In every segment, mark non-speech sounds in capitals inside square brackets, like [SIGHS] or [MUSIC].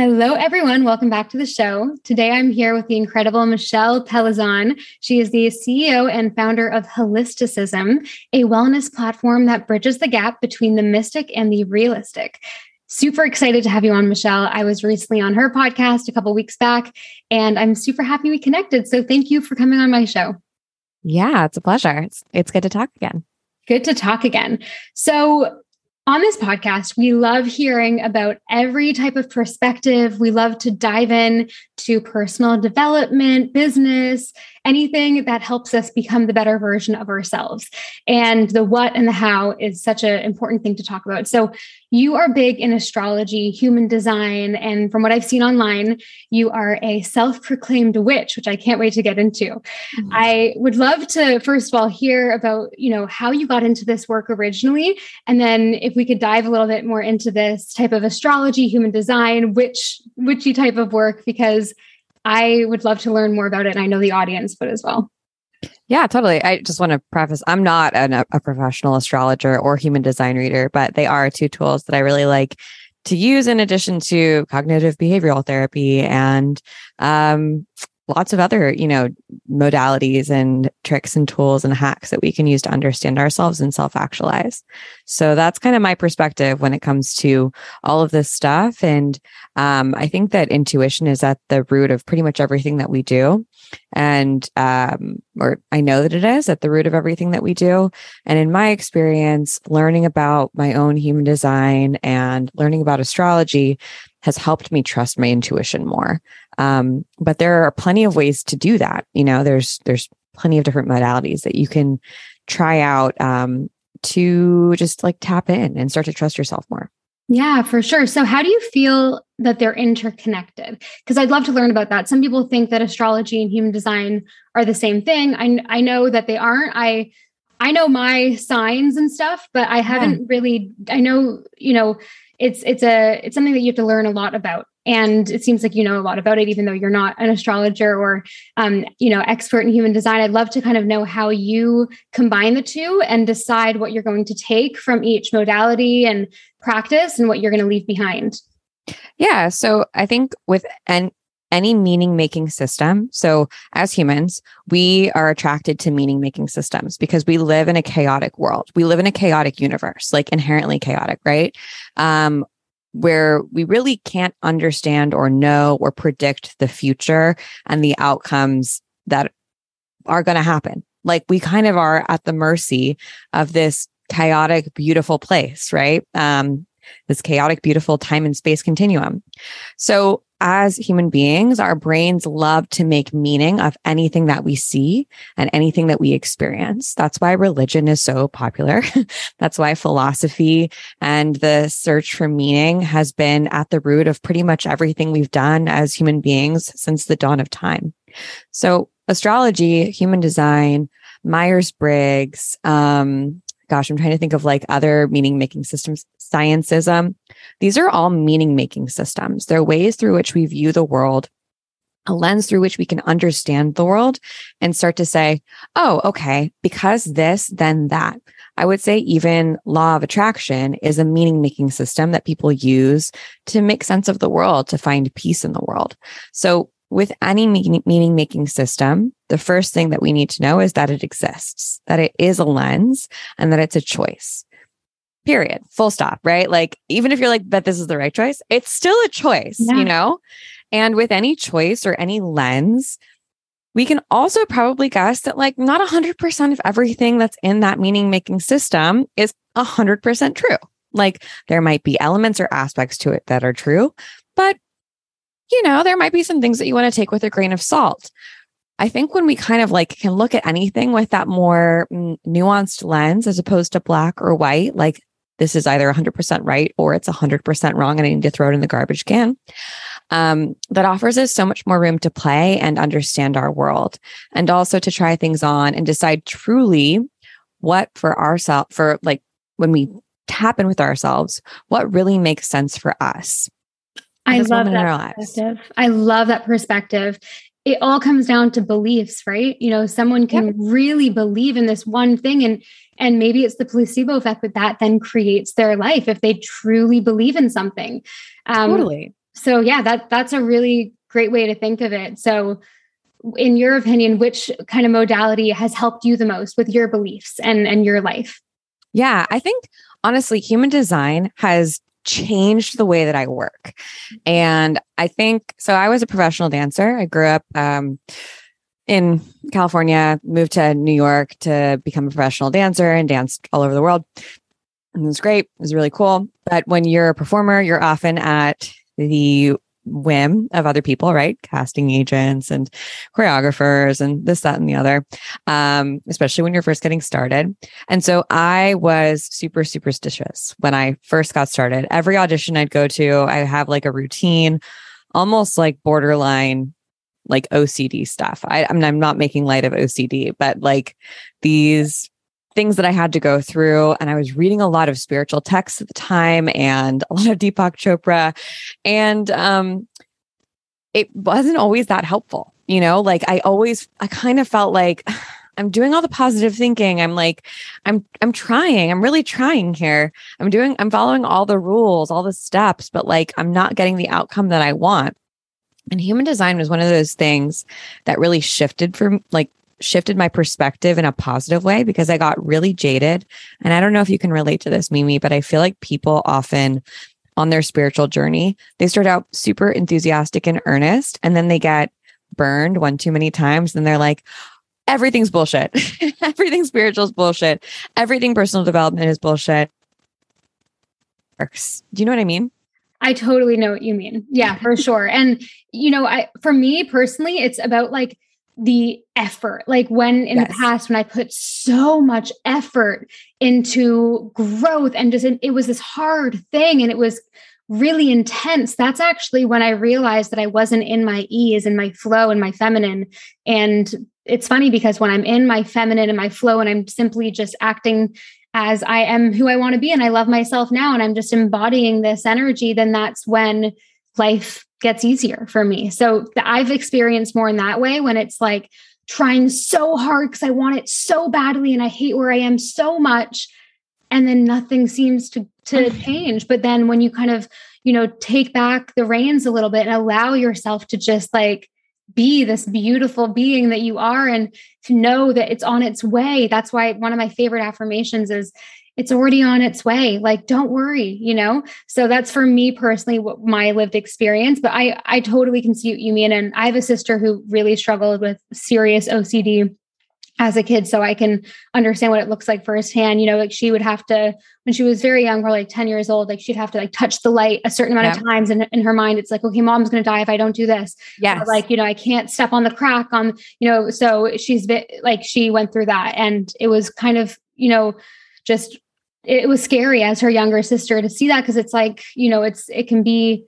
Hello, everyone. Welcome back to the show. Today I'm here with the incredible Michelle Polizzi. She is the CEO and founder of Holisticism, a wellness platform that bridges the gap between the mystic and the realistic. Super excited to have you on, Michelle. I was recently on her podcast a couple weeks back, and I'm super happy we connected. So thank you for coming on my show. Yeah, it's a pleasure. It's, it's good to talk again. Good to talk again. So, on this podcast, we love hearing about every type of perspective. We love to dive in to personal development, business, anything that helps us become the better version of ourselves. And the what and the how is such an important thing to talk about. So, you are big in astrology, human design, and from what I've seen online, you are a self proclaimed witch, which I can't wait to get into. Mm-hmm. I would love to, first of all, hear about, you know, how you got into this work originally. And then if we could dive a little bit more into this type of astrology, human design, witch, witchy type of work, because I would love to learn more about it. And I know the audience would as well. Yeah, totally. I just want to preface I'm not an, a professional astrologer or human design reader, but they are two tools that I really like to use in addition to cognitive behavioral therapy and um, lots of other, you know, modalities and tricks and tools and hacks that we can use to understand ourselves and self actualize. So that's kind of my perspective when it comes to all of this stuff. And um, I think that intuition is at the root of pretty much everything that we do. And, um, or I know that it is at the root of everything that we do. And in my experience, learning about my own human design and learning about astrology has helped me trust my intuition more. Um, but there are plenty of ways to do that. You know, there's there's plenty of different modalities that you can try out um, to just like tap in and start to trust yourself more. Yeah, for sure. So, how do you feel that they're interconnected? Because I'd love to learn about that. Some people think that astrology and human design are the same thing. I I know that they aren't. I I know my signs and stuff, but I haven't yeah. really. I know you know it's it's a it's something that you have to learn a lot about. And it seems like you know a lot about it even though you're not an astrologer or um, you know expert in human design. I'd love to kind of know how you combine the two and decide what you're going to take from each modality and practice and what you're going to leave behind. Yeah so i think with and any meaning making system. So, as humans, we are attracted to meaning making systems because we live in a chaotic world. We live in a chaotic universe, like inherently chaotic, right? Um, where we really can't understand or know or predict the future and the outcomes that are going to happen. Like we kind of are at the mercy of this chaotic, beautiful place, right? Um, this chaotic, beautiful time and space continuum. So as human beings, our brains love to make meaning of anything that we see and anything that we experience. That's why religion is so popular. [LAUGHS] That's why philosophy and the search for meaning has been at the root of pretty much everything we've done as human beings since the dawn of time. So astrology, human design, Myers Briggs, um, gosh, I'm trying to think of like other meaning making systems, scientism. These are all meaning making systems. They're ways through which we view the world, a lens through which we can understand the world and start to say, oh, okay, because this, then that. I would say even law of attraction is a meaning making system that people use to make sense of the world, to find peace in the world. So with any meaning making system, the first thing that we need to know is that it exists, that it is a lens and that it's a choice. Period. Full stop, right? Like, even if you're like, that this is the right choice, it's still a choice, yeah. you know? And with any choice or any lens, we can also probably guess that like not 100% of everything that's in that meaning making system is 100% true. Like there might be elements or aspects to it that are true, but you know, there might be some things that you want to take with a grain of salt. I think when we kind of like can look at anything with that more nuanced lens as opposed to black or white, like this is either 100% right or it's 100% wrong and I need to throw it in the garbage can. um, that offers us so much more room to play and understand our world and also to try things on and decide truly what for ourselves, for like when we tap in with ourselves, what really makes sense for us. I love that perspective. I love that perspective. It all comes down to beliefs, right? You know, someone can yep. really believe in this one thing and and maybe it's the placebo effect that that then creates their life if they truly believe in something. Um, totally. So yeah, that that's a really great way to think of it. So in your opinion, which kind of modality has helped you the most with your beliefs and and your life? Yeah, I think honestly, human design has changed the way that I work. And I think so. I was a professional dancer. I grew up um, in California, moved to New York to become a professional dancer and danced all over the world. And it was great. It was really cool. But when you're a performer, you're often at the whim of other people, right? Casting agents and choreographers and this, that, and the other, um, especially when you're first getting started. And so I was super superstitious when I first got started. Every audition I'd go to, I have like a routine, almost like borderline like OCD stuff. I, I mean, I'm not making light of OCD, but like these things that I had to go through. And I was reading a lot of spiritual texts at the time and a [LAUGHS] lot of Deepak Chopra. And um, it wasn't always that helpful. You know, like I always, I kind of felt like [SIGHS] I'm doing all the positive thinking. I'm like, I'm, I'm trying. I'm really trying here. I'm doing, I'm following all the rules, all the steps, but like I'm not getting the outcome that I want. And human design was one of those things that really shifted for like shifted my perspective in a positive way because I got really jaded. And I don't know if you can relate to this, Mimi, but I feel like people often on their spiritual journey, they start out super enthusiastic and earnest, and then they get burned one too many times. And they're like, everything's bullshit. [LAUGHS] Everything spiritual is bullshit. Everything personal development is bullshit. Do you know what I mean? I totally know what you mean. Yeah, [LAUGHS] for sure. And you know, I for me personally, it's about like the effort. Like when in yes. the past, when I put so much effort into growth and just it was this hard thing and it was really intense. That's actually when I realized that I wasn't in my ease and my flow and my feminine. And it's funny because when I'm in my feminine and my flow and I'm simply just acting as I am who I want to be and I love myself now and I'm just embodying this energy, then that's when life gets easier for me. So I've experienced more in that way when it's like trying so hard because I want it so badly and I hate where I am so much. And then nothing seems to to mm-hmm. change. But then when you kind of, you know, take back the reins a little bit and allow yourself to just like be this beautiful being that you are and to know that it's on its way. That's why one of my favorite affirmations is it's already on its way like don't worry you know so that's for me personally what my lived experience but i i totally can see what you mean and i have a sister who really struggled with serious ocd as a kid so i can understand what it looks like firsthand. You know like she would have to when she was very young probably like 10 years old like she'd have to like touch the light a certain amount of times and in her mind it's like okay mom's going to die if i don't do this. Yeah like you know i can't step on the crack on you know so she's bit like she went through that and it was kind of you know just it was scary as her younger sister to see that because it's like you know it's it can be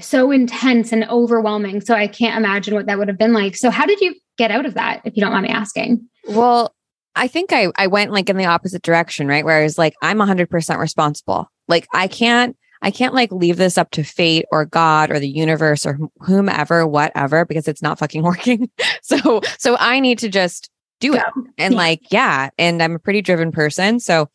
so intense and overwhelming so i can't imagine what that would have been like. So how did you get out of that if you don't mind me asking well i think i i went like in the opposite direction right where i was like i'm 100% responsible like i can't I can't like leave this up to fate or God or the universe or whomever, whatever, because it's not fucking [LAUGHS] working. so, so I need to just do it. And yeah. like, yeah. And I'm a pretty driven person. So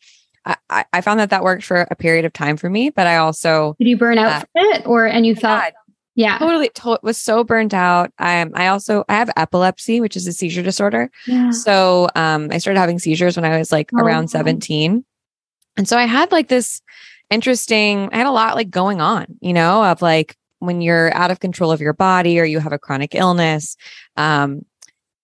I, I found that that worked for a period of time for me, but I also did you burn out uh, from it, or and you felt yeah totally to- was so burnt out. Um, I also I have epilepsy, which is a seizure disorder. Yeah. So um, I started having seizures when I was like oh, around seventeen, and so I had like this interesting. I had a lot like going on, you know, of like when you're out of control of your body or you have a chronic illness um,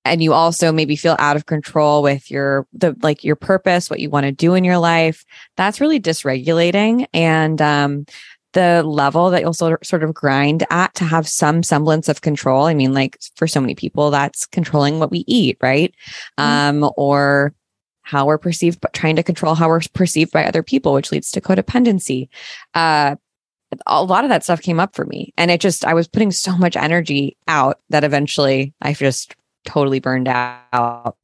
and you also maybe feel out of control with your the like your purpose what you want to do in your life that's really dysregulating and um the level that you'll sort sort of grind at to have some semblance of control i mean like for so many people that's controlling what we eat right mm-hmm. um or how we're perceived but trying to control how we're perceived by other people which leads to codependency uh a lot of that stuff came up for me. And it just, I was putting so much energy out that eventually I just totally burned out.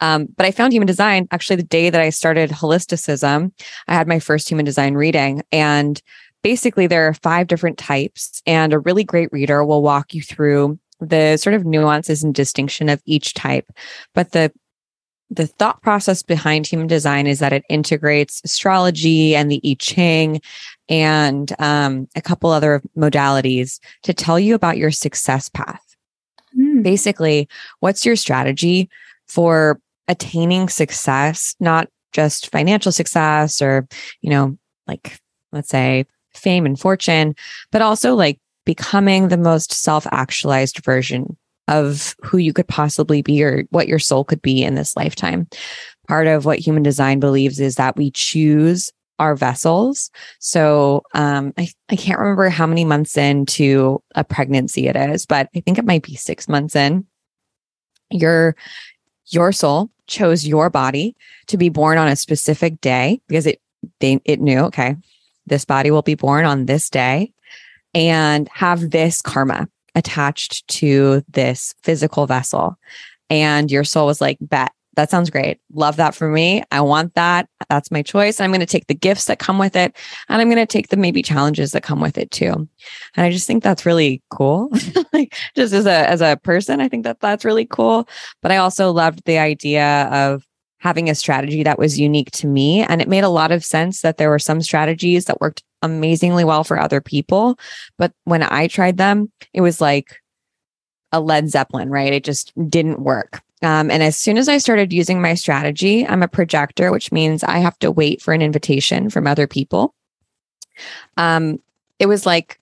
Um, but I found human design actually the day that I started holisticism. I had my first human design reading. And basically, there are five different types, and a really great reader will walk you through the sort of nuances and distinction of each type. But the the thought process behind human design is that it integrates astrology and the I Ching and um, a couple other modalities to tell you about your success path. Mm. Basically, what's your strategy for attaining success, not just financial success or, you know, like, let's say fame and fortune, but also like becoming the most self actualized version of who you could possibly be or what your soul could be in this lifetime. Part of what human design believes is that we choose our vessels. So um, I, I can't remember how many months into a pregnancy it is, but I think it might be six months in. Your your soul chose your body to be born on a specific day because it they it knew okay this body will be born on this day and have this karma attached to this physical vessel. And your soul was like, bet, that sounds great. Love that for me. I want that. That's my choice. I'm going to take the gifts that come with it and I'm going to take the maybe challenges that come with it too. And I just think that's really cool. [LAUGHS] like just as a as a person, I think that that's really cool, but I also loved the idea of having a strategy that was unique to me and it made a lot of sense that there were some strategies that worked amazingly well for other people. But when I tried them, it was like a Led Zeppelin, right? It just didn't work. Um, and as soon as I started using my strategy, I'm a projector, which means I have to wait for an invitation from other people. Um, it was like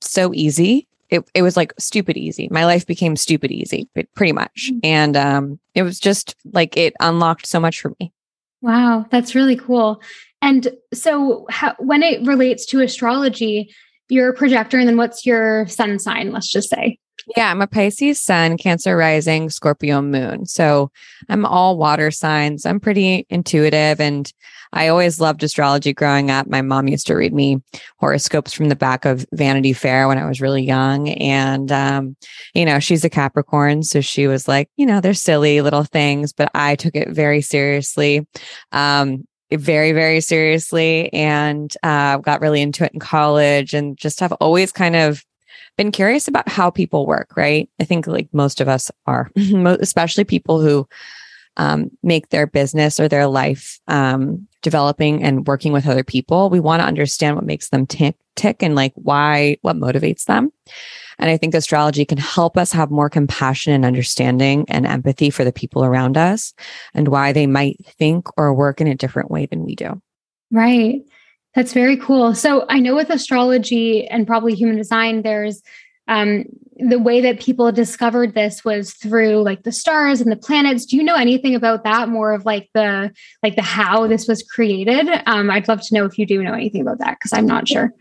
so easy. It, it was like stupid easy. My life became stupid easy, pretty much. Mm. And um, it was just like it unlocked so much for me. Wow, that's really cool. And so, how, when it relates to astrology, you're a projector, and then what's your sun sign? Let's just say. Yeah, I'm a Pisces sun, Cancer rising, Scorpio moon. So I'm all water signs. I'm pretty intuitive and I always loved astrology growing up. My mom used to read me horoscopes from the back of Vanity Fair when I was really young. And, um, you know, she's a Capricorn. So she was like, you know, they're silly little things, but I took it very seriously. Um, very, very seriously and uh, got really into it in college and just have always kind of been curious about how people work, right? I think like most of us are, [LAUGHS] especially people who um, make their business or their life um, developing and working with other people. We want to understand what makes them tick, tick and like why, what motivates them. And I think astrology can help us have more compassion and understanding and empathy for the people around us and why they might think or work in a different way than we do. Right. That's very cool. So I know with astrology and probably human design, there's um, the way that people discovered this was through like the stars and the planets. Do you know anything about that? More of like the like the how this was created. Um, I'd love to know if you do know anything about that because I'm not sure.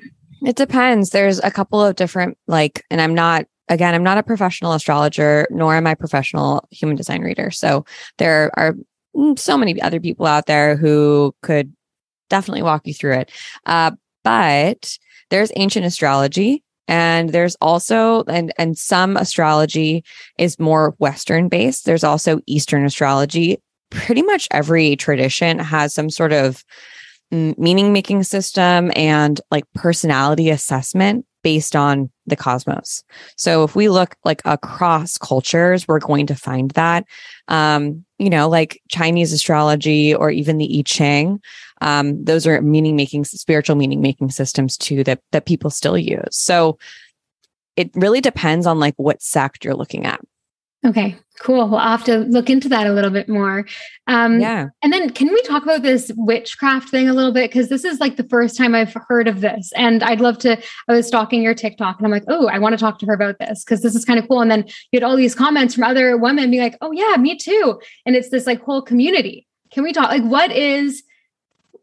It depends. There's a couple of different like, and I'm not again, I'm not a professional astrologer, nor am I a professional human design reader. So there are mm, so many other people out there who could definitely walk you through it. Uh, but there's ancient astrology and there's also and and some astrology is more western based there's also eastern astrology pretty much every tradition has some sort of meaning making system and like personality assessment based on the cosmos. So if we look like across cultures, we're going to find that. Um, you know, like Chinese astrology or even the I Ching, um, those are meaning making, spiritual meaning making systems too that that people still use. So it really depends on like what sect you're looking at. Okay, cool. We'll have to look into that a little bit more. Um, yeah. And then can we talk about this witchcraft thing a little bit? Because this is like the first time I've heard of this. And I'd love to. I was stalking your TikTok and I'm like, oh, I want to talk to her about this because this is kind of cool. And then you had all these comments from other women being like, oh, yeah, me too. And it's this like whole community. Can we talk? Like, what is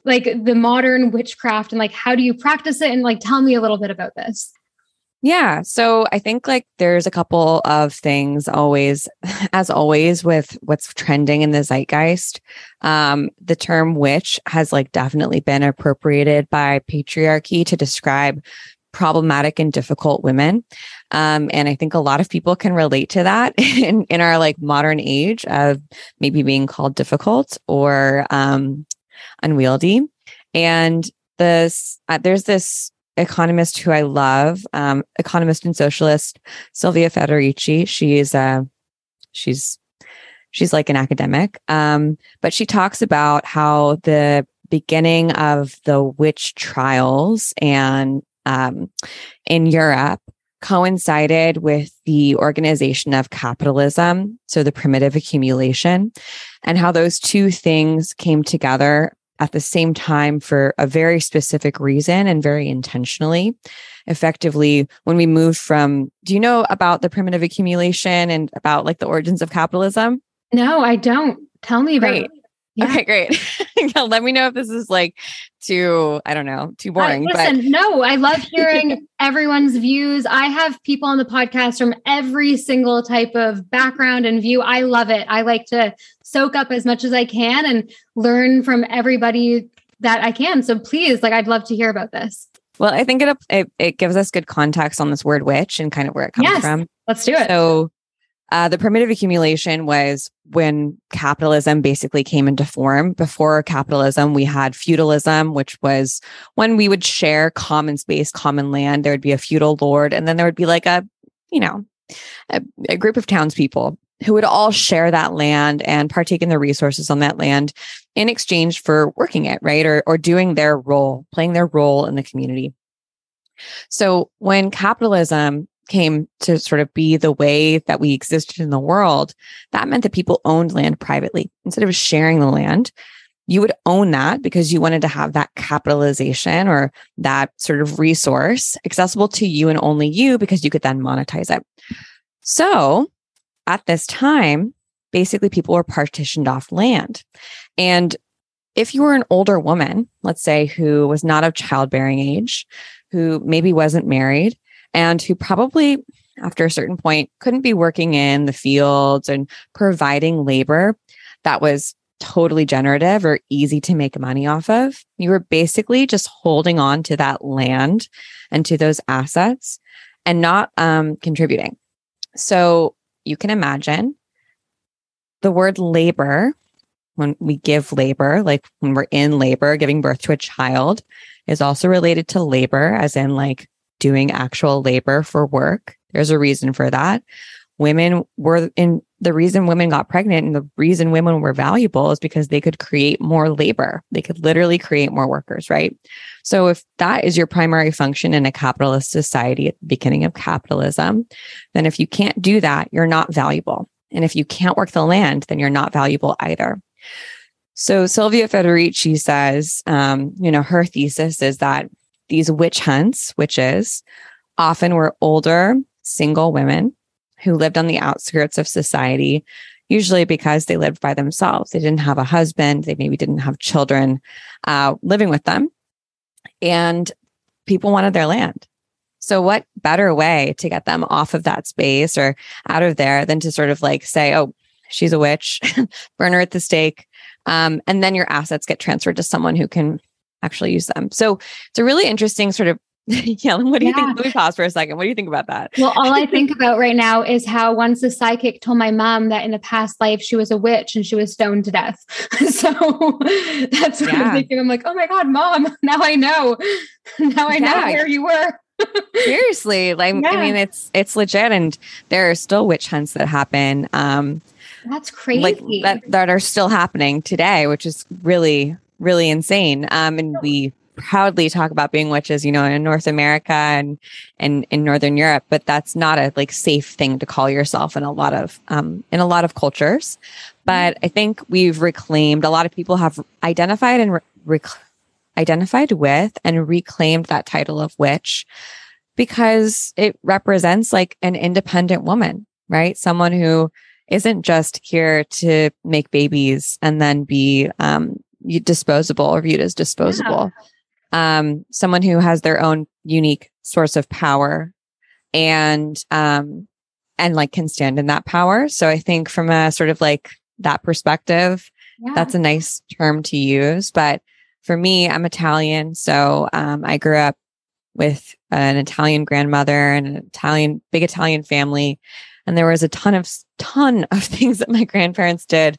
like the modern witchcraft and like how do you practice it? And like, tell me a little bit about this. Yeah. So I think like there's a couple of things always, [LAUGHS] as always, with what's trending in the zeitgeist. Um, the term witch has like definitely been appropriated by patriarchy to describe problematic and difficult women. Um, and I think a lot of people can relate to that [LAUGHS] in, in our like modern age of maybe being called difficult or um, unwieldy. And this, uh, there's this economist who I love, um, economist and socialist Sylvia Federici. She's uh, she's she's like an academic, um, but she talks about how the beginning of the witch trials and um, in Europe coincided with the organization of capitalism, so the primitive accumulation, and how those two things came together at the same time for a very specific reason and very intentionally. Effectively, when we moved from, do you know about the primitive accumulation and about like the origins of capitalism? No, I don't. Tell me about Great. Yeah. Okay, great. [LAUGHS] let me know if this is like too, I don't know, too boring. Uh, listen, but no, I love [LAUGHS] hearing everyone's views. I have people on the podcast from every single type of background and view. I love it. I like to soak up as much as I can and learn from everybody that I can. So please, like, I'd love to hear about this. Well, I think it, it, it gives us good context on this word witch and kind of where it comes yes, from. Let's do it. So uh, the primitive accumulation was when capitalism basically came into form. Before capitalism, we had feudalism, which was when we would share common space, common land. There would be a feudal lord, and then there would be like a, you know, a, a group of townspeople who would all share that land and partake in the resources on that land in exchange for working it, right? Or, or doing their role, playing their role in the community. So when capitalism came to sort of be the way that we existed in the world, that meant that people owned land privately instead of sharing the land. You would own that because you wanted to have that capitalization or that sort of resource accessible to you and only you because you could then monetize it. So at this time, basically people were partitioned off land. And if you were an older woman, let's say, who was not of childbearing age, who maybe wasn't married, and who probably after a certain point couldn't be working in the fields and providing labor that was totally generative or easy to make money off of. You were basically just holding on to that land and to those assets and not um, contributing. So you can imagine the word labor, when we give labor, like when we're in labor, giving birth to a child, is also related to labor, as in like doing actual labor for work. There's a reason for that. Women were in the reason women got pregnant and the reason women were valuable is because they could create more labor. They could literally create more workers, right? So if that is your primary function in a capitalist society at the beginning of capitalism, then if you can't do that, you're not valuable. And if you can't work the land, then you're not valuable either. So Sylvia Federici says, um, you know, her thesis is that these witch hunts, witches, often were older, single women who lived on the outskirts of society, usually because they lived by themselves. They didn't have a husband, they maybe didn't have children uh, living with them. And people wanted their land. So, what better way to get them off of that space or out of there than to sort of like say, oh, she's a witch, [LAUGHS] burn her at the stake. Um, and then your assets get transferred to someone who can actually use them. So it's a really interesting sort of [LAUGHS] yeah. What do you think? Let me pause for a second. What do you think about that? Well, all I [LAUGHS] think about right now is how once the psychic told my mom that in a past life she was a witch and she was stoned to death. [LAUGHS] so that's what yeah. I'm thinking. I'm like, oh my God, mom, now I know. Now I yeah. know where you were. Seriously. Like. I mean, it's it's legit and there are still witch hunts that happen. Um that's crazy. Like that that are still happening today, which is really really insane. Um, and we proudly talk about being witches, you know, in North America and and in Northern Europe, but that's not a like safe thing to call yourself in a lot of um, in a lot of cultures. But I think we've reclaimed a lot of people have identified and re- identified with and reclaimed that title of witch because it represents like an independent woman, right? Someone who isn't just here to make babies and then be um, disposable or viewed as disposable. Yeah. Um, someone who has their own unique source of power and um, and like can stand in that power. So I think from a sort of like that perspective, yeah. that's a nice term to use. But for me, I'm Italian, so um, I grew up with an Italian grandmother and an Italian, big Italian family. And there was a ton of, ton of [LAUGHS] things that my grandparents did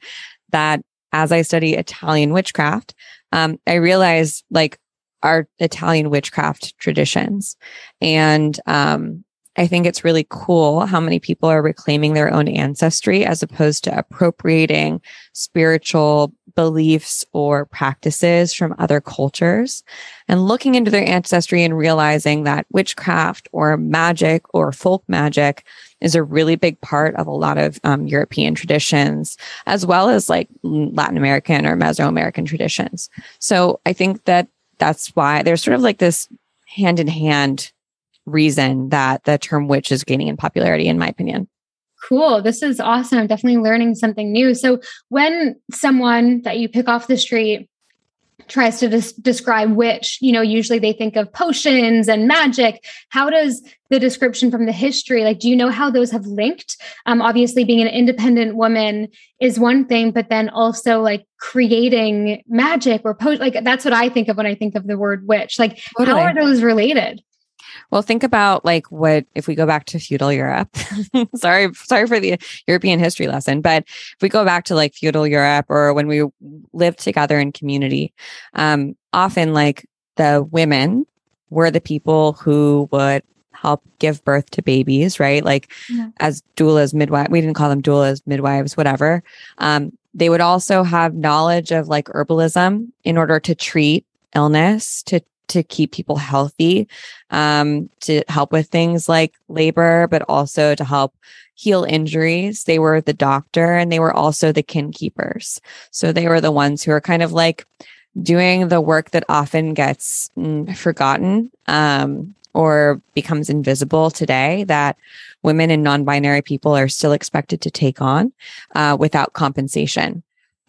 that as I study Italian witchcraft, um, I realized like our Italian witchcraft traditions. And, um, I think it's really cool how many people are reclaiming their own ancestry as opposed to appropriating spiritual beliefs or practices from other cultures and looking into their ancestry and realizing that witchcraft or magic or folk magic is a really big part of a lot of um, European traditions, as well as like Latin American or Mesoamerican traditions. So I think that that's why there's sort of like this hand in hand reason that the term witch is gaining in popularity, in my opinion. Cool. This is awesome. I'm definitely learning something new. So, when someone that you pick off the street tries to des- describe witch you know, usually they think of potions and magic. How does the description from the history, like, do you know how those have linked? Um, obviously, being an independent woman is one thing, but then also like creating magic or potion, like, that's what I think of when I think of the word witch. Like, totally. how are those related? Well, think about like what if we go back to feudal Europe. [LAUGHS] sorry, sorry for the European history lesson, but if we go back to like feudal Europe or when we lived together in community, um, often like the women were the people who would help give birth to babies, right? Like yeah. as doulas, midwives, we didn't call them doulas, midwives, whatever. Um, they would also have knowledge of like herbalism in order to treat illness, to to keep people healthy, um, to help with things like labor, but also to help heal injuries. They were the doctor and they were also the kin keepers. So they were the ones who are kind of like doing the work that often gets mm, forgotten um, or becomes invisible today that women and non binary people are still expected to take on uh, without compensation.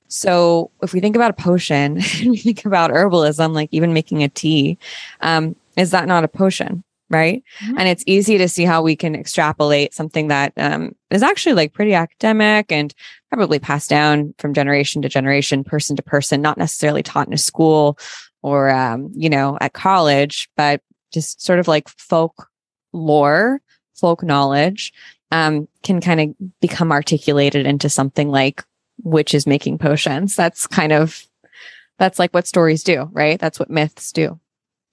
So if we think about a potion, [LAUGHS] we think about herbalism, like even making a tea, um, is that not a potion? Right. Mm-hmm. And it's easy to see how we can extrapolate something that um, is actually like pretty academic and probably passed down from generation to generation, person to person, not necessarily taught in a school or, um, you know, at college, but just sort of like folk lore, folk knowledge um, can kind of become articulated into something like witches making potions. That's kind of that's like what stories do, right? That's what myths do.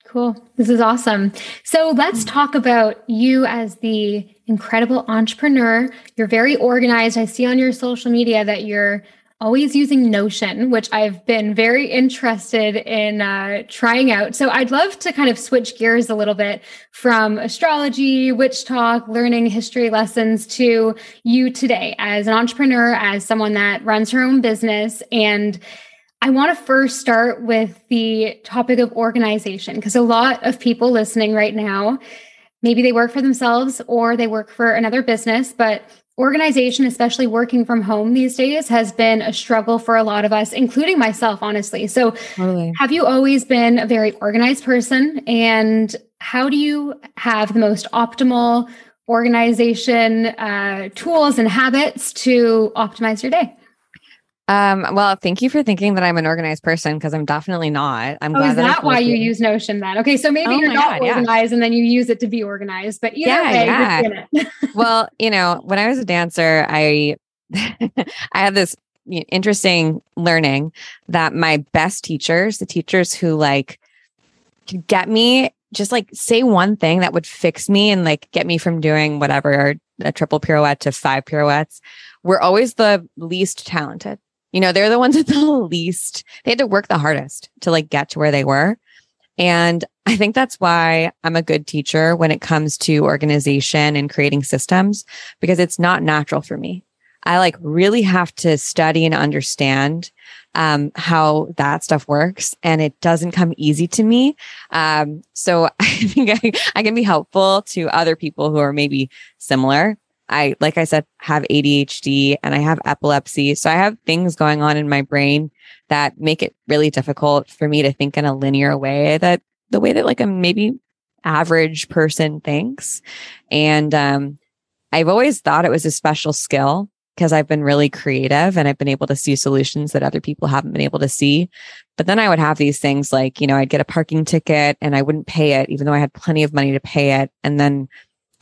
Cool. This is awesome. So let's talk about you as the incredible entrepreneur. You're very organized. I see on your social media that you're always using Notion, which I've been very interested in uh, trying out. So I'd love to kind of switch gears a little bit from astrology, witch talk, learning history lessons to you today as an entrepreneur, as someone that runs her own business. And I want to first start with the topic of organization, because a lot of people listening right now, maybe they work for themselves or they work for another business, but organization, especially working from home these days, has been a struggle for a lot of us, including myself, honestly. So, totally. have you always been a very organized person? And how do you have the most optimal organization uh, tools and habits to optimize your day? Um, well, thank you for thinking that I'm an organized person because I'm definitely not. I'm oh, glad is that, that why you use Notion then? Okay, so maybe oh you're not God, organized yeah. and then you use it to be organized, but either yeah, way, yeah. [LAUGHS] well, you know, when I was a dancer, I [LAUGHS] I had this interesting learning that my best teachers, the teachers who like could get me just like say one thing that would fix me and like get me from doing whatever a triple pirouette to five pirouettes were always the least talented you know, they're the ones [LAUGHS] at the least, they had to work the hardest to like get to where they were. And I think that's why I'm a good teacher when it comes to organization and creating systems because it's not natural for me. I like really have to study and understand um, how that stuff works, and it doesn't come easy to me. Um, so [LAUGHS] I think I, I can be helpful to other people who are maybe similar. I, like I said, have ADHD and I have epilepsy. So I have things going on in my brain that make it really difficult for me to think in a linear way that the way that like a maybe average person thinks. And, um, I've always thought it was a special skill because I've been really creative and I've been able to see solutions that other people haven't been able to see. But then I would have these things like, you know, I'd get a parking ticket and I wouldn't pay it, even though I had plenty of money to pay it. And then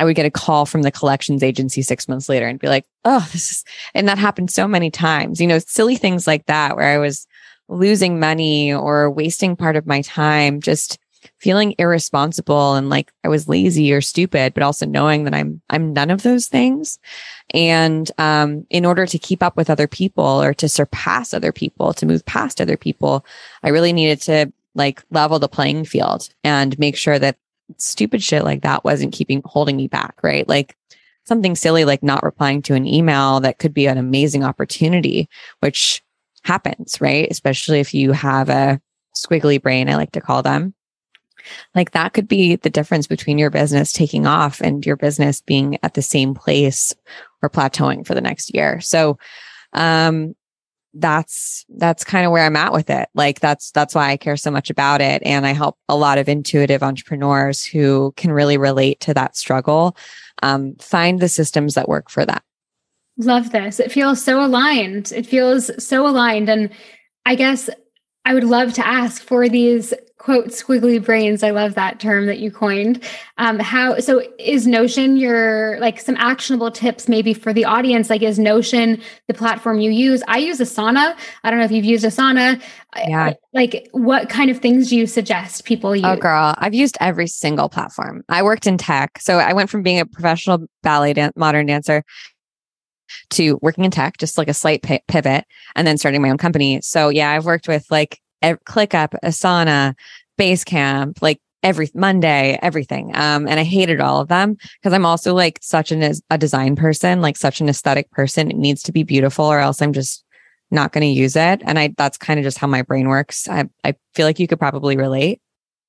I would get a call from the collections agency six months later and be like, oh, this is, and that happened so many times, you know, silly things like that where I was losing money or wasting part of my time, just feeling irresponsible and like I was lazy or stupid, but also knowing that I'm I'm none of those things. And um, in order to keep up with other people or to surpass other people, to move past other people, I really needed to like level the playing field and make sure that stupid shit like that wasn't keeping holding me back, right? Like something silly like not replying to an email that could be an amazing opportunity, which happens, right? Especially if you have a squiggly brain, I like to call them. Like that could be the difference between your business taking off and your business being at the same place or plateauing for the next year. So, um, that's that's kind of where I'm at with it. Like that's that's why I care so much about it and I help a lot of intuitive entrepreneurs who can really relate to that struggle um, find the systems that work for them. Love this. It feels so aligned. It feels so aligned and I guess I would love to ask for these quote squiggly brains. I love that term that you coined. Um, how so is Notion your like some actionable tips maybe for the audience? Like is Notion the platform you use? I use Asana. I don't know if you've used Asana. Yeah. Like what kind of things do you suggest people use? Oh girl, I've used every single platform. I worked in tech. So I went from being a professional ballet dan- modern dancer to working in tech, just like a slight p- pivot, and then starting my own company. So yeah, I've worked with like ClickUp, Asana, Basecamp, like every Monday, everything. Um, and I hated all of them because I'm also like such an a design person, like such an aesthetic person. It needs to be beautiful, or else I'm just not going to use it. And I that's kind of just how my brain works. I I feel like you could probably relate.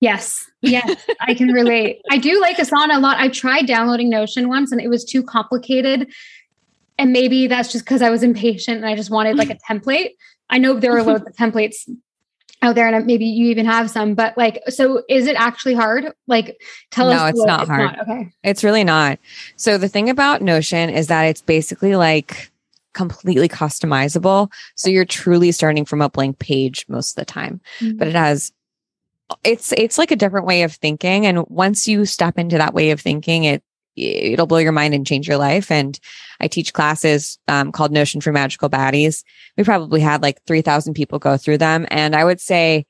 Yes. Yes, I can relate. I do like Asana a lot. I tried downloading Notion once and it was too complicated and maybe that's just because I was impatient and I just wanted like a [LAUGHS] template. I know there are loads of templates out there and maybe you even have some but like so is it actually hard like tell no, us no it's not it's hard not. okay it's really not so the thing about notion is that it's basically like completely customizable so you're truly starting from a blank page most of the time mm-hmm. but it has it's it's like a different way of thinking and once you step into that way of thinking it it'll blow your mind and change your life. And I teach classes um, called Notion for Magical Baddies. We probably had like 3,000 people go through them. And I would say,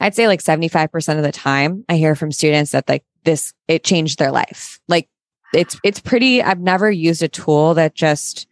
I'd say like 75% of the time I hear from students that like this, it changed their life. Like it's, it's pretty, I've never used a tool that just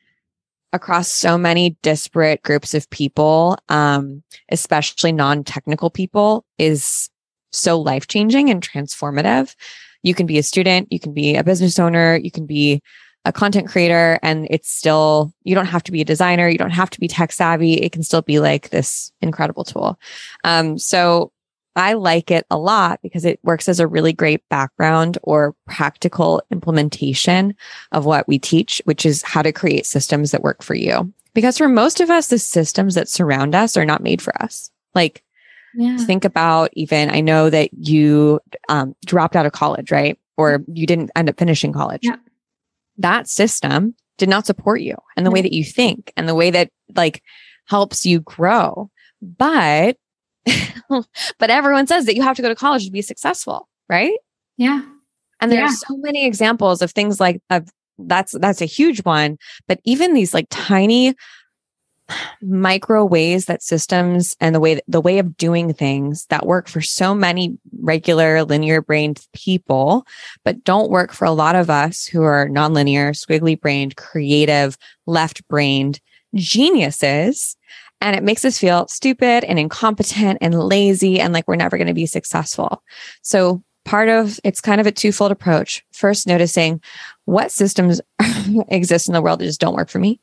across so many disparate groups of people, um, especially non-technical people is so life changing and transformative. You can be a student, you can be a business owner, you can be a content creator, and it's still, you don't have to be a designer, you don't have to be tech savvy. It can still be like this incredible tool. Um, so I like it a lot because it works as a really great background or practical implementation of what we teach, which is how to create systems that work for you. Because for most of us, the systems that surround us are not made for us. Like yeah. Think about even, I know that you um, dropped out of college, right? Or you didn't end up finishing college. Yeah. That system did not support you and the way that you think and the way that like helps you grow. But, [LAUGHS] but everyone says that you have to go to college to be successful, right? Yeah. And there yeah. are so many examples of things like of that's that's a huge one but even these like tiny micro ways that systems and the way the way of doing things that work for so many regular linear brained people but don't work for a lot of us who are nonlinear squiggly brained creative left brained geniuses. And it makes us feel stupid and incompetent and lazy and like we're never going to be successful. So part of it's kind of a twofold approach. First noticing what systems [LAUGHS] exist in the world that just don't work for me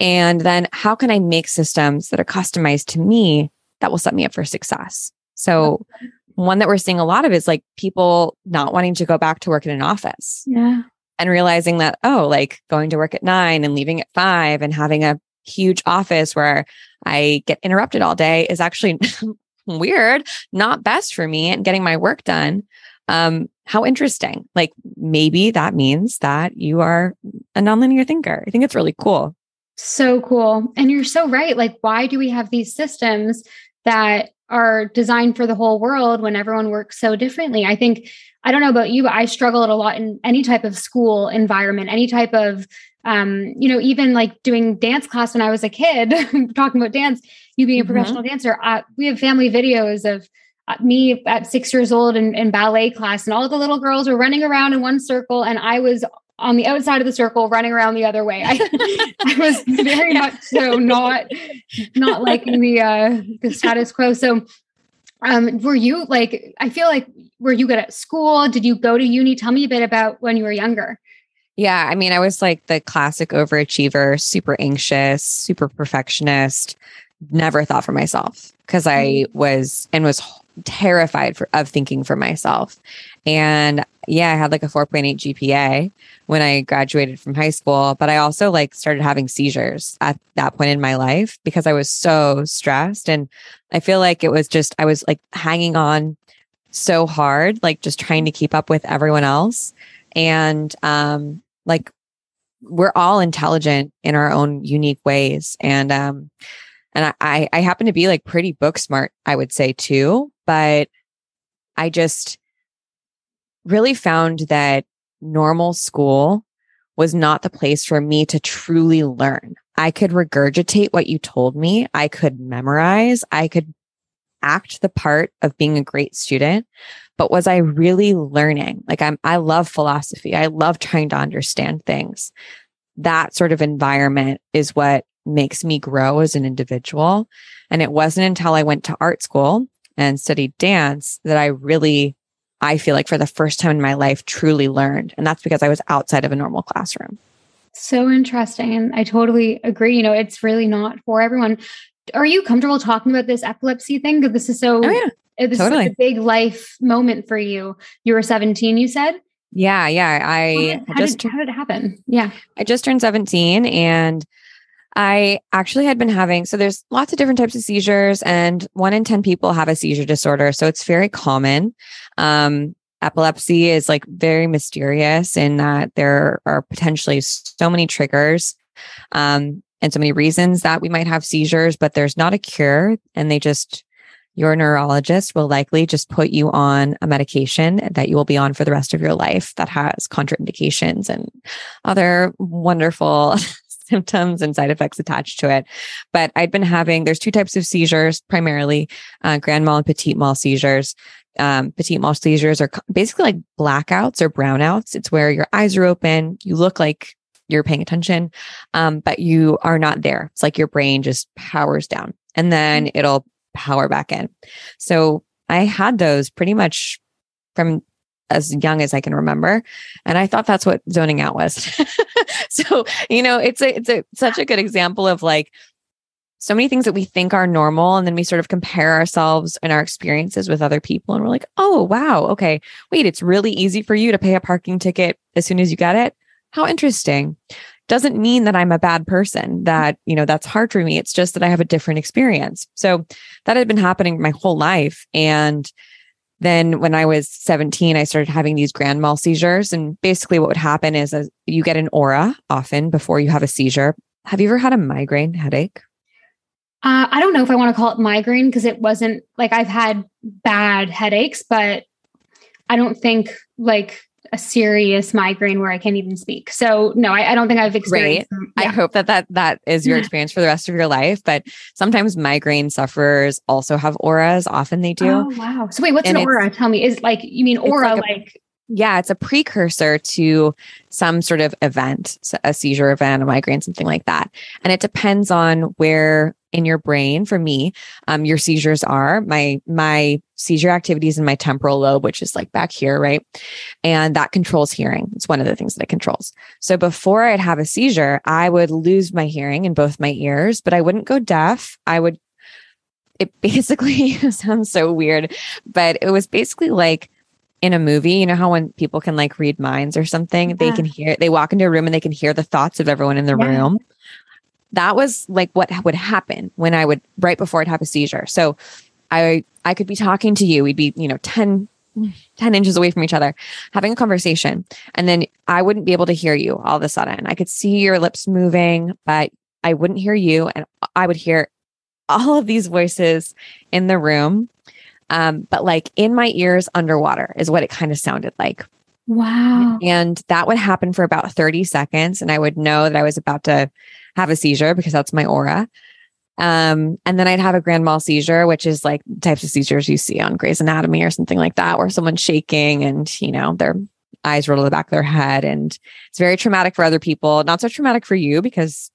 and then how can I make systems that are customized to me that will set me up for success? So one that we're seeing a lot of is like people not wanting to go back to work in an office. Yeah. And realizing that, oh, like going to work at nine and leaving at five and having a huge office where I get interrupted all day is actually [LAUGHS] weird, not best for me and getting my work done. Um, how interesting. Like maybe that means that you are a nonlinear thinker. I think it's really cool. So cool. And you're so right. Like, why do we have these systems that are designed for the whole world when everyone works so differently? I think, I don't know about you, but I struggle a lot in any type of school environment, any type of, um, you know, even like doing dance class when I was a kid, [LAUGHS] talking about dance, you being a mm-hmm. professional dancer. Uh, we have family videos of uh, me at six years old in, in ballet class, and all the little girls were running around in one circle, and I was on the outside of the circle running around the other way. I, [LAUGHS] I was very much so not not liking the uh the status quo. So um were you like I feel like were you good at school? Did you go to uni? Tell me a bit about when you were younger. Yeah, I mean, I was like the classic overachiever, super anxious, super perfectionist, never thought for myself because I mm-hmm. was and was terrified for, of thinking for myself. And yeah, I had like a 4.8 GPA when I graduated from high school, but I also like started having seizures at that point in my life because I was so stressed. And I feel like it was just, I was like hanging on so hard, like just trying to keep up with everyone else. And um, like we're all intelligent in our own unique ways. And um, and I, I happen to be like pretty book smart, I would say too, but I just really found that normal school was not the place for me to truly learn. I could regurgitate what you told me. I could memorize. I could act the part of being a great student. But was I really learning? Like I'm, I love philosophy. I love trying to understand things. That sort of environment is what makes me grow as an individual. And it wasn't until I went to art school and studied dance that I really, I feel like for the first time in my life, truly learned. And that's because I was outside of a normal classroom. So interesting. And I totally agree. You know, it's really not for everyone. Are you comfortable talking about this epilepsy thing? Because this is so, oh, yeah. this totally. is a big life moment for you. You were 17, you said? Yeah. Yeah. I how did, just, how did it happen? Yeah. I just turned 17 and I actually had been having, so there's lots of different types of seizures, and one in 10 people have a seizure disorder. So it's very common. Um, epilepsy is like very mysterious in that there are potentially so many triggers um, and so many reasons that we might have seizures, but there's not a cure. And they just, your neurologist will likely just put you on a medication that you will be on for the rest of your life that has contraindications and other wonderful [LAUGHS] [LAUGHS] symptoms and side effects attached to it. But I'd been having, there's two types of seizures, primarily uh, grand mal and petit mal seizures. Um, petit mal seizures are basically like blackouts or brownouts. It's where your eyes are open, you look like you're paying attention, um, but you are not there. It's like your brain just powers down and then mm-hmm. it'll power back in. So I had those pretty much from as young as I can remember. And I thought that's what zoning out was. [LAUGHS] so, you know, it's a, it's a, such a good example of like so many things that we think are normal. And then we sort of compare ourselves and our experiences with other people. And we're like, oh, wow. Okay. Wait, it's really easy for you to pay a parking ticket as soon as you get it. How interesting. Doesn't mean that I'm a bad person, that, you know, that's hard for me. It's just that I have a different experience. So that had been happening my whole life. And then when I was 17, I started having these grand mal seizures. And basically what would happen is uh, you get an aura often before you have a seizure. Have you ever had a migraine headache? Uh, I don't know if I want to call it migraine because it wasn't like I've had bad headaches, but I don't think like a serious migraine where I can't even speak. So no, I, I don't think I've experienced. Right. Yeah. I hope that that that is your experience for the rest of your life. But sometimes migraine sufferers also have auras. Often they do. Oh wow! So wait, what's and an aura? Tell me. Is like you mean aura like, like yeah, it's a precursor to some sort of event, a seizure event, a migraine, something like that. And it depends on where in your brain for me um, your seizures are my my seizure activities in my temporal lobe which is like back here right and that controls hearing it's one of the things that it controls so before i'd have a seizure i would lose my hearing in both my ears but i wouldn't go deaf i would it [LAUGHS] basically sounds so weird but it was basically like in a movie, you know how when people can like read minds or something, yeah. they can hear, they walk into a room and they can hear the thoughts of everyone in the yeah. room that was like what would happen when I would right before I'd have a seizure. So I I could be talking to you. We'd be, you know, 10, 10 inches away from each other, having a conversation. And then I wouldn't be able to hear you all of a sudden. I could see your lips moving, but I wouldn't hear you, and I would hear all of these voices in the room. Um, but like in my ears underwater is what it kind of sounded like. Wow. And that would happen for about 30 seconds. And I would know that I was about to have a seizure because that's my aura. Um, and then I'd have a grand mal seizure, which is like types of seizures you see on Grey's Anatomy or something like that, where someone's shaking and, you know, their eyes roll to the back of their head. And it's very traumatic for other people, not so traumatic for you because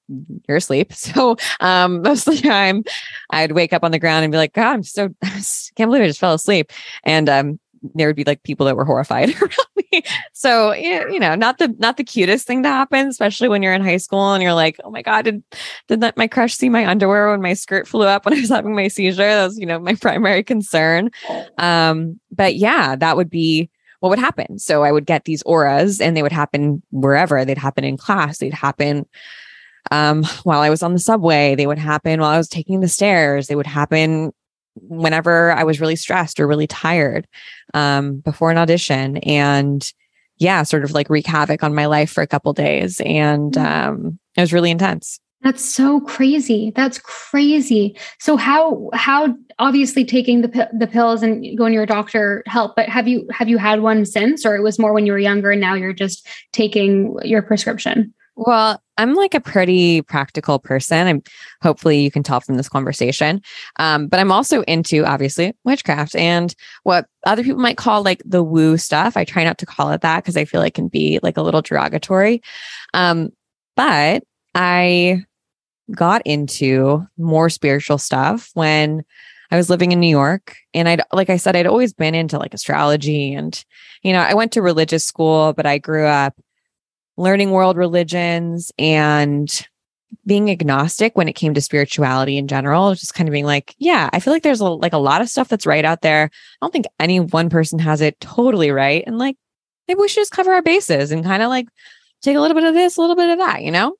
you're asleep. [LAUGHS] So um, most of the time I'd wake up on the ground and be like, God, I'm so, [LAUGHS] I can't believe I just fell asleep. And um, there would be like people that were horrified [LAUGHS] around. [LAUGHS] So you know, not the not the cutest thing to happen, especially when you're in high school and you're like, oh my god, did did that my crush see my underwear when my skirt flew up when I was having my seizure? That was you know my [LAUGHS] primary concern. Um, but yeah, that would be what would happen. So I would get these auras, and they would happen wherever. They'd happen in class. They'd happen um, while I was on the subway. They would happen while I was taking the stairs. They would happen whenever I was really stressed or really tired um, before an audition. And yeah, sort of like wreak havoc on my life for a couple days. And mm. um, it was really intense. That's so crazy. That's crazy. So how how obviously taking the the pills and going to your doctor help, but have you have you had one since or it was more when you were younger and now you're just taking your prescription? Well, I'm like a pretty practical person. I'm hopefully you can tell from this conversation. Um, but I'm also into obviously witchcraft and what other people might call like the woo stuff. I try not to call it that because I feel it can be like a little derogatory. Um, but I got into more spiritual stuff when I was living in New York. And I'd, like I said, I'd always been into like astrology and, you know, I went to religious school, but I grew up learning world religions and being agnostic when it came to spirituality in general, just kind of being like, yeah, I feel like there's a, like a lot of stuff that's right out there. I don't think any one person has it totally right. And like, maybe we should just cover our bases and kind of like take a little bit of this, a little bit of that, you know?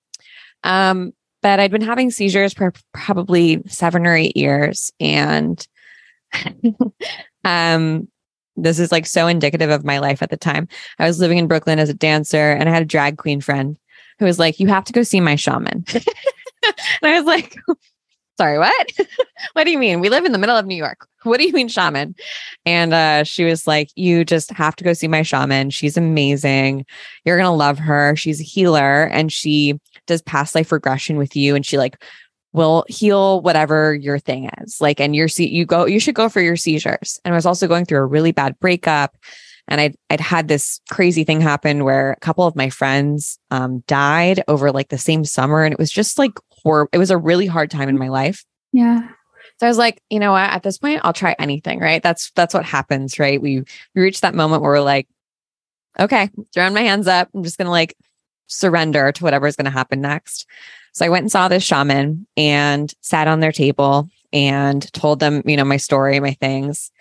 Um, but I'd been having seizures for probably seven or eight years. And [LAUGHS] um, this is like so indicative of my life at the time. I was living in Brooklyn as a dancer and I had a drag queen friend who was like, You have to go see my shaman. [LAUGHS] and I was like, Sorry, what? [LAUGHS] what do you mean? We live in the middle of New York. What do you mean, shaman? And uh, she was like, You just have to go see my shaman. She's amazing. You're going to love her. She's a healer and she does past life regression with you. And she like will heal whatever your thing is. Like, and your see you go, you should go for your seizures. And I was also going through a really bad breakup. And I'd, I'd had this crazy thing happen where a couple of my friends um, died over like the same summer. And it was just like horrible. It was a really hard time in my life. Yeah. So I was like, you know what, at this point, I'll try anything, right? That's that's what happens, right? We we reach that moment where we're like, okay, throwing my hands up. I'm just gonna like surrender to whatever is gonna happen next. So I went and saw this shaman and sat on their table and told them, you know, my story, my things.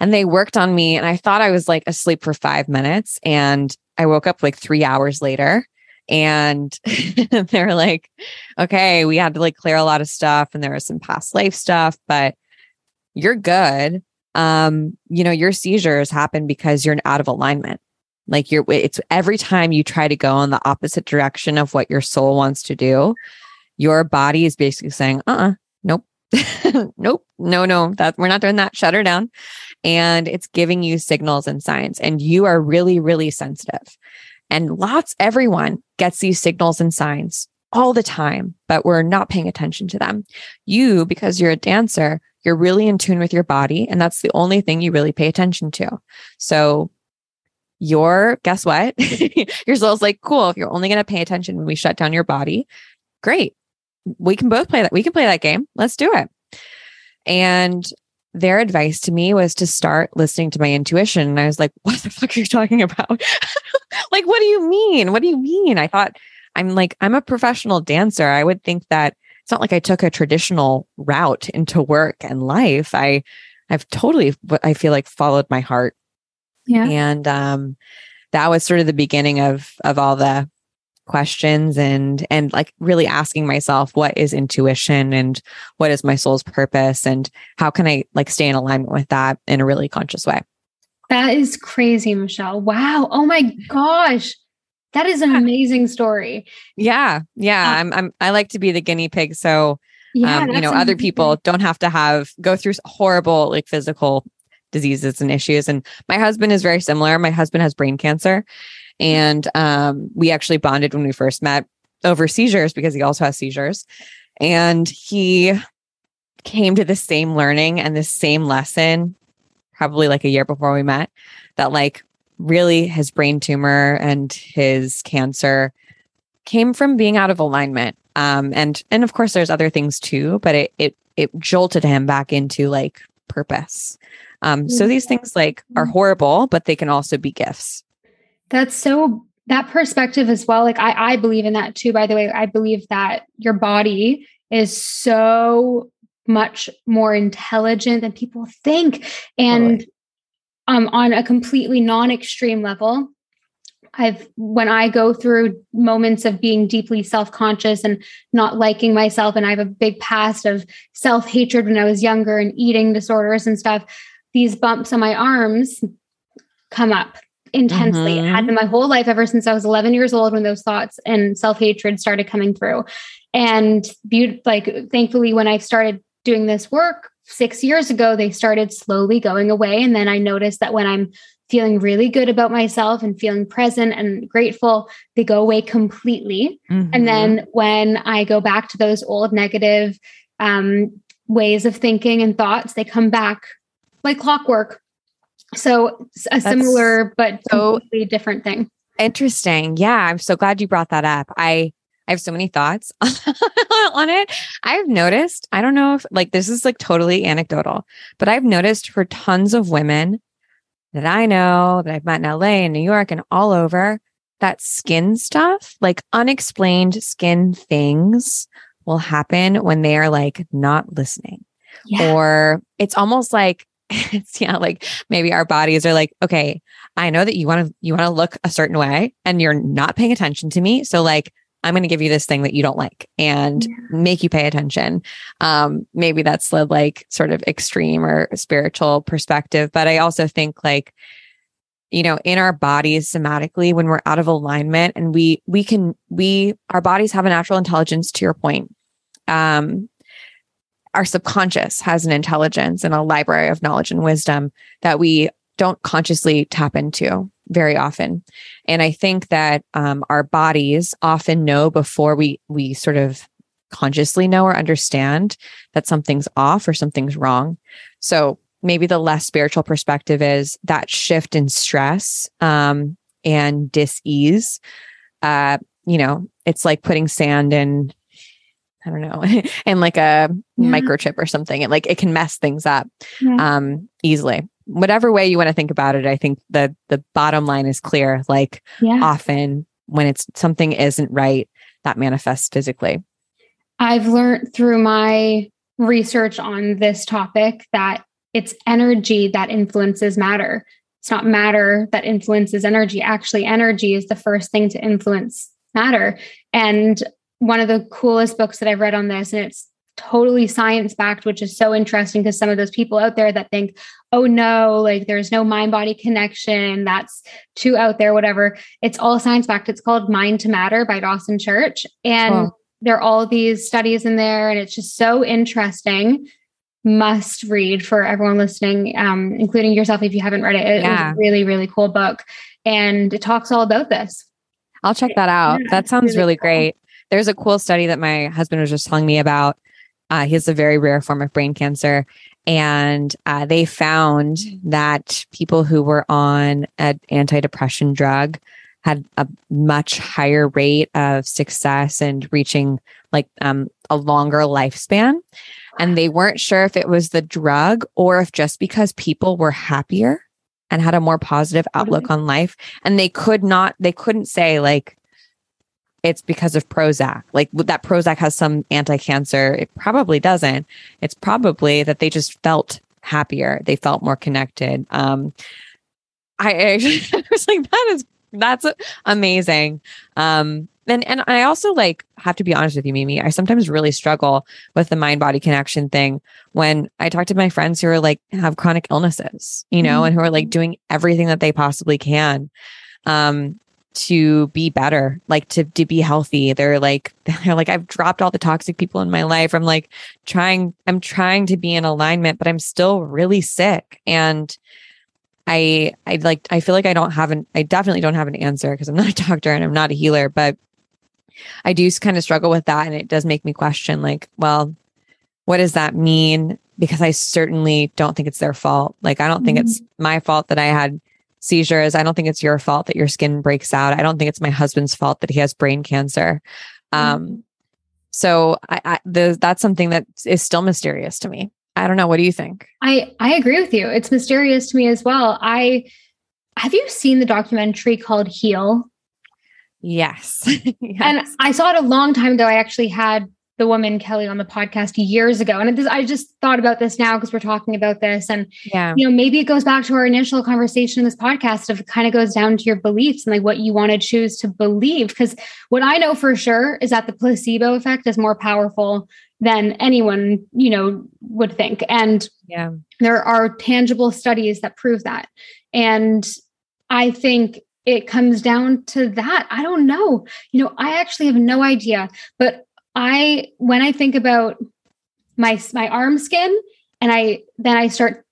And they worked on me. And I thought I was like asleep for five minutes. And I woke up like three hours later. And [LAUGHS] they're like, okay, we had to like clear a lot of stuff. And there was some past life stuff, but you're good. Um, you know, your seizures happen because you're out of alignment. Like you're, it's every time you try to go in the opposite direction of what your soul wants to do, your body is basically saying, uh uh-uh, nope, [LAUGHS] nope, no, no, that we're not doing that. Shut her down. And it's giving you signals and signs. And you are really, really sensitive. And lots, everyone gets these signals and signs all the time, but we're not paying attention to them. You, because you're a dancer, you're really in tune with your body. And that's the only thing you really pay attention to. So your guess what? [LAUGHS] [LAUGHS] your soul's like, cool. If you're only going to pay attention when we shut down your body, great. We can both play that. We can play that game. Let's do it. And their advice to me was to start listening to my intuition. And I was like, [LAUGHS] what the fuck are you talking about? like, what do you mean? What do you mean? I thought I'm like, I'm a professional dancer. I would think that it's not like I took a traditional route into work and life. I, I've totally, I feel like followed my heart yeah. And um, that was sort of the beginning of of all the questions and and like really asking myself what is intuition and what is my soul's purpose and how can I like stay in alignment with that in a really conscious way. That is crazy, Michelle. Wow. Oh my gosh. That is an amazing story. Yeah. Yeah. Uh, I'm, I'm, I like to be the guinea pig. So, yeah, um, you know, other people don't have to have go through horrible like physical diseases and issues. And my husband is very similar. My husband has brain cancer. And um, we actually bonded when we first met over seizures because he also has seizures. And he came to the same learning and the same lesson probably like a year before we met that like really his brain tumor and his cancer came from being out of alignment um and and of course there's other things too but it it it jolted him back into like purpose um so these things like are mm-hmm. horrible but they can also be gifts that's so that perspective as well like i i believe in that too by the way i believe that your body is so much more intelligent than people think. And totally. um, on a completely non-extreme level, I've when I go through moments of being deeply self-conscious and not liking myself, and I have a big past of self-hatred when I was younger and eating disorders and stuff, these bumps on my arms come up intensely. Mm-hmm. Had them my whole life ever since I was 11 years old when those thoughts and self-hatred started coming through. And be- like thankfully when I started doing this work six years ago, they started slowly going away. And then I noticed that when I'm feeling really good about myself and feeling present and grateful, they go away completely. Mm-hmm. And then when I go back to those old negative um, ways of thinking and thoughts, they come back like clockwork. So a That's similar but so completely different thing. Interesting. Yeah, I'm so glad you brought that up. I I have so many thoughts [LAUGHS] on it. I've noticed, I don't know if like this is like totally anecdotal, but I've noticed for tons of women that I know that I've met in LA and New York and all over that skin stuff, like unexplained skin things will happen when they are like not listening. Yeah. Or it's almost like it's [LAUGHS] yeah, like maybe our bodies are like, okay, I know that you want to you want to look a certain way and you're not paying attention to me. So like I'm going to give you this thing that you don't like and yeah. make you pay attention. Um, maybe that's the like sort of extreme or spiritual perspective. But I also think like, you know, in our bodies somatically, when we're out of alignment and we, we can, we, our bodies have a natural intelligence to your point. Um, our subconscious has an intelligence and a library of knowledge and wisdom that we don't consciously tap into very often. And I think that um, our bodies often know before we we sort of consciously know or understand that something's off or something's wrong. So maybe the less spiritual perspective is that shift in stress um, and dis-ease. Uh, you know, it's like putting sand in I don't know, [LAUGHS] and like a yeah. microchip or something. It like it can mess things up yeah. um, easily whatever way you want to think about it, I think the the bottom line is clear. Like yeah. often when it's something isn't right, that manifests physically. I've learned through my research on this topic that it's energy that influences matter. It's not matter that influences energy. Actually, energy is the first thing to influence matter. And one of the coolest books that I've read on this, and it's totally science backed, which is so interesting because some of those people out there that think, oh no, like there's no mind body connection, that's too out there, whatever. It's all science backed. It's called Mind to Matter by Dawson Church. And oh. there are all these studies in there, and it's just so interesting. Must read for everyone listening, um, including yourself if you haven't read it. It's yeah. a really, really cool book. And it talks all about this. I'll check that out. Yeah, that sounds really, really cool. great. There's a cool study that my husband was just telling me about uh, he has a very rare form of brain cancer. And uh, they found that people who were on an antidepressant drug had a much higher rate of success and reaching like um, a longer lifespan. And they weren't sure if it was the drug or if just because people were happier and had a more positive outlook on life. And they could not, they couldn't say, like, it's because of Prozac. Like that Prozac has some anti-cancer. It probably doesn't. It's probably that they just felt happier. They felt more connected. Um, I, [LAUGHS] I was like, that is that's amazing. Um, and and I also like have to be honest with you, Mimi. I sometimes really struggle with the mind body connection thing when I talk to my friends who are like have chronic illnesses, you know, mm-hmm. and who are like doing everything that they possibly can. Um, to be better, like to to be healthy. They're like [LAUGHS] they're like I've dropped all the toxic people in my life. I'm like trying I'm trying to be in alignment, but I'm still really sick and I I like I feel like I don't have an I definitely don't have an answer because I'm not a [LAUGHS] doctor and I'm not a healer, but I do kind of struggle with that and it does make me question like, well, what does that mean? Because I certainly don't think it's their fault. Like I don't mm-hmm. think it's mm-hmm. my fault that I had seizures. I don't think it's your fault that your skin breaks out. I don't think it's my husband's fault that he has brain cancer. Um, mm-hmm. so I, I the, that's something that is still mysterious to me. I don't know. What do you think? I I agree with you. It's mysterious to me as well. I have you seen the documentary called Heal? Yes. [LAUGHS] yes. And I saw it a long time ago. I actually had the woman Kelly on the podcast years ago. And this, I just thought about this now because we're talking about this. And, yeah. you know, maybe it goes back to our initial conversation in this podcast of it kind of goes down to your beliefs and like what you want to choose to believe. Because what I know for sure is that the placebo effect is more powerful than anyone, you know, would think. And yeah, there are tangible studies that prove that. And I think it comes down to that. I don't know. You know, I actually have no idea, but I when I think about my my arm skin and I then I start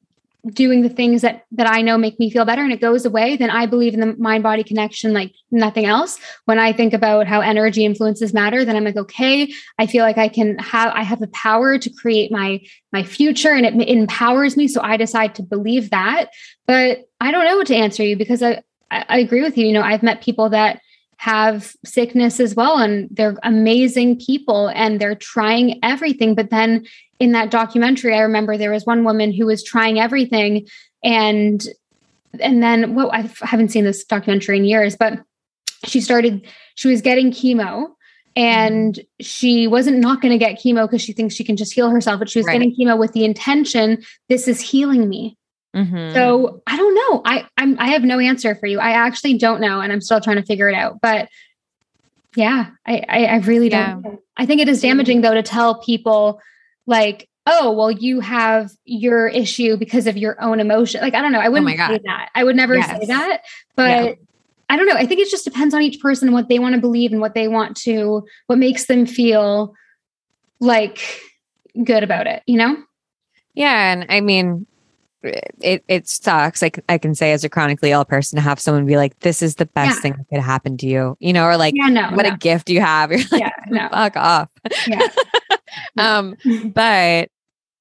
doing the things that that I know make me feel better and it goes away, then I believe in the mind body connection like nothing else. When I think about how energy influences matter, then I'm like, okay, I feel like I can have I have the power to create my my future and it, it empowers me. So I decide to believe that. But I don't know what to answer you because I I agree with you. You know, I've met people that have sickness as well and they're amazing people and they're trying everything but then in that documentary i remember there was one woman who was trying everything and and then well i haven't seen this documentary in years but she started she was getting chemo and she wasn't not going to get chemo because she thinks she can just heal herself but she was right. getting chemo with the intention this is healing me Mm-hmm. So I don't know. I I'm I have no answer for you. I actually don't know, and I'm still trying to figure it out. But yeah, I I, I really don't. I think it is damaging though to tell people like, oh, well, you have your issue because of your own emotion. Like I don't know. I oh wouldn't oh say that. I would never yes. say that. But yeah. I don't know. I think it just depends on each person and what they want to believe and what they want to, what makes them feel like good about it. You know? Yeah, and I mean, it it sucks. Like I can say as a chronically ill person to have someone be like, "This is the best yeah. thing that could happen to you," you know, or like, yeah, no, "What no. a gift you have." [LAUGHS] You're like, yeah, no. "Fuck off." Yeah. [LAUGHS] um, but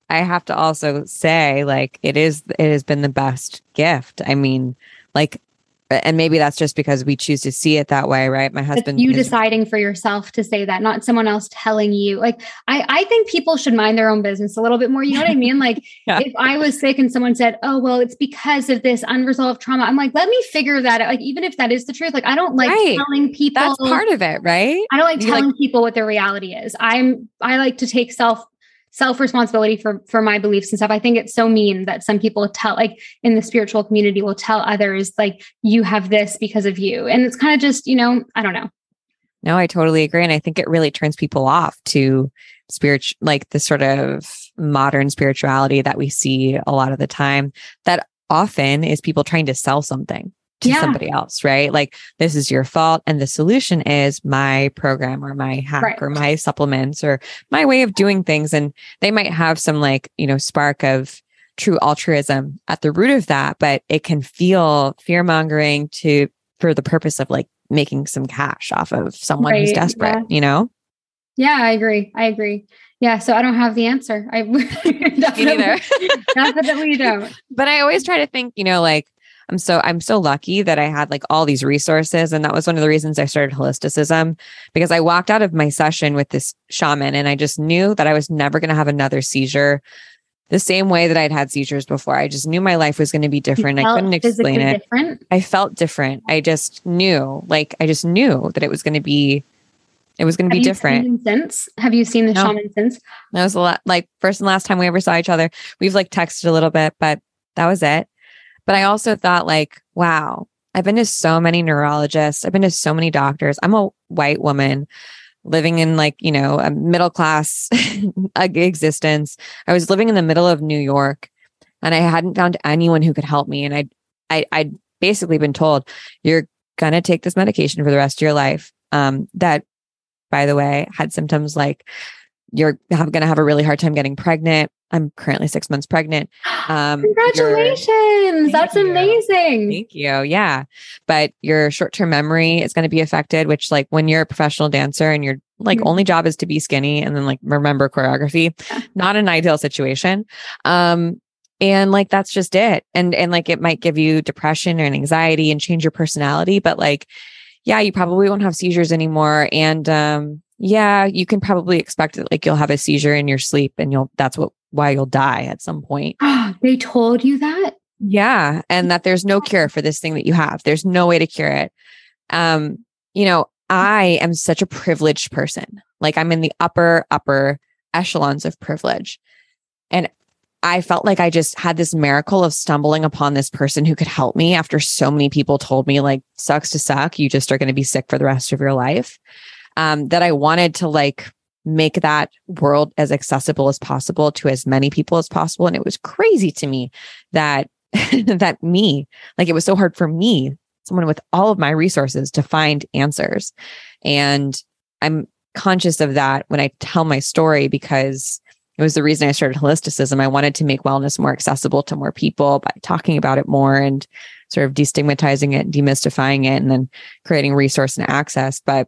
I have to also say, like, it is it has been the best gift. I mean, like and maybe that's just because we choose to see it that way right? My husband it's you is, deciding for yourself to say that not someone else telling you. Like i i think people should mind their own business a little bit more. You know what i mean? [LAUGHS] Like yeah. if i was sick and someone said oh well it's because of this unresolved trauma i'm like let me figure that out. Like even if that is the truth like i don't like right. telling people that's part of it right? I don't like telling like, people what their reality is. I'm i like to take self self responsibility for for my beliefs and stuff. I think it's so mean that some people tell like in the spiritual community will tell others like you have this because of you. And it's kind of just, you know, I don't know. No, I totally agree and I think it really turns people off to spiritual like the sort of modern spirituality that we see a lot of the time that often is people trying to sell something to yeah. somebody else, right? Like this is your fault. And the solution is my program or my hack right. or my supplements or my way of doing things. And they might have some like, you know, spark of true altruism at the root of that, but it can feel fear mongering to for the purpose of like making some cash off of someone right. who's desperate, yeah. you know? Yeah, I agree. I agree. Yeah, so I don't have the answer. I [LAUGHS] definitely, definitely don't. [LAUGHS] But I always try to think, you know, like I'm so I'm so lucky that I had like all these resources and that was one of the reasons I started holisticism because I walked out of my session with this shaman and I just knew that I was never going to have another seizure the same way that I'd had seizures before. I just knew my life was going to be different. I couldn't explain it. Different? I felt different. I just knew, like I just knew that it was going to be it was going to be different. since have you seen the no. shaman since? That was a lot. Like first and last time we ever saw each other. We've like texted a little bit, but that was it. But I also thought, like, wow, I've been to so many neurologists, I've been to so many doctors. I'm a white woman living in like, you know, a middle class [LAUGHS] existence. I was living in the middle of New York and I hadn't found anyone who could help me. And I, I, I'd basically been told, you're going to take this medication for the rest of your life. Um, that, by the way, had symptoms like you're going to have a really hard time getting pregnant. I'm currently six months pregnant. [GASPS] Um, Congratulations. That's you. amazing. Thank you. Yeah. But your short term memory is going to be affected, which, like, when you're a professional dancer and your like mm-hmm. only job is to be skinny and then like remember choreography, not an ideal situation. Um, and like that's just it. And and like it might give you depression and anxiety and change your personality, but like, yeah, you probably won't have seizures anymore. And um, yeah, you can probably expect that like you'll have a seizure in your sleep and you'll that's what why you'll die at some point. [GASPS] they told you that? Yeah. And that there's no cure for this thing that you have. There's no way to cure it. Um, you know, I am such a privileged person. Like I'm in the upper, upper echelons of privilege. And I felt like I just had this miracle of stumbling upon this person who could help me after so many people told me, like, sucks to suck. You just are going to be sick for the rest of your life. Um, that I wanted to like make that world as accessible as possible to as many people as possible. And it was crazy to me that [LAUGHS] that me, like it was so hard for me, someone with all of my resources to find answers. And I'm conscious of that when I tell my story because it was the reason I started holisticism. I wanted to make wellness more accessible to more people by talking about it more and sort of destigmatizing it, demystifying it, and then creating resource and access. But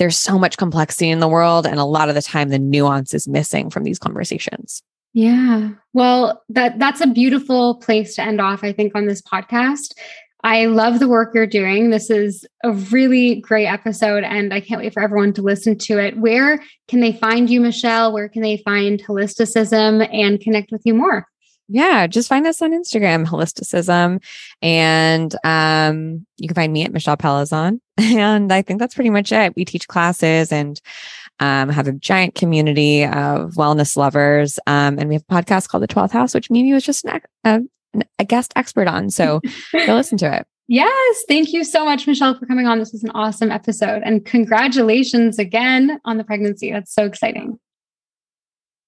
there's so much complexity in the world and a lot of the time the nuance is missing from these conversations. Yeah. Well that that's a beautiful place to end off i think on this podcast. I love the work you're doing. This is a really great episode and i can't wait for everyone to listen to it. Where can they find you michelle? Where can they find holisticism and connect with you more yeah, just find us on Instagram, holisticism. And um, you can find me at Michelle Polizzi. [LAUGHS] And I think that's pretty much it. We teach classes and um, have a giant community of wellness lovers. Um, and we have a podcast called The 12th House, which Mimi was just an, a, a guest expert on. So [LAUGHS] go listen to it. Yes. Thank you so much, Michelle, for coming on. This was an awesome episode. And congratulations again on the pregnancy. That's so exciting.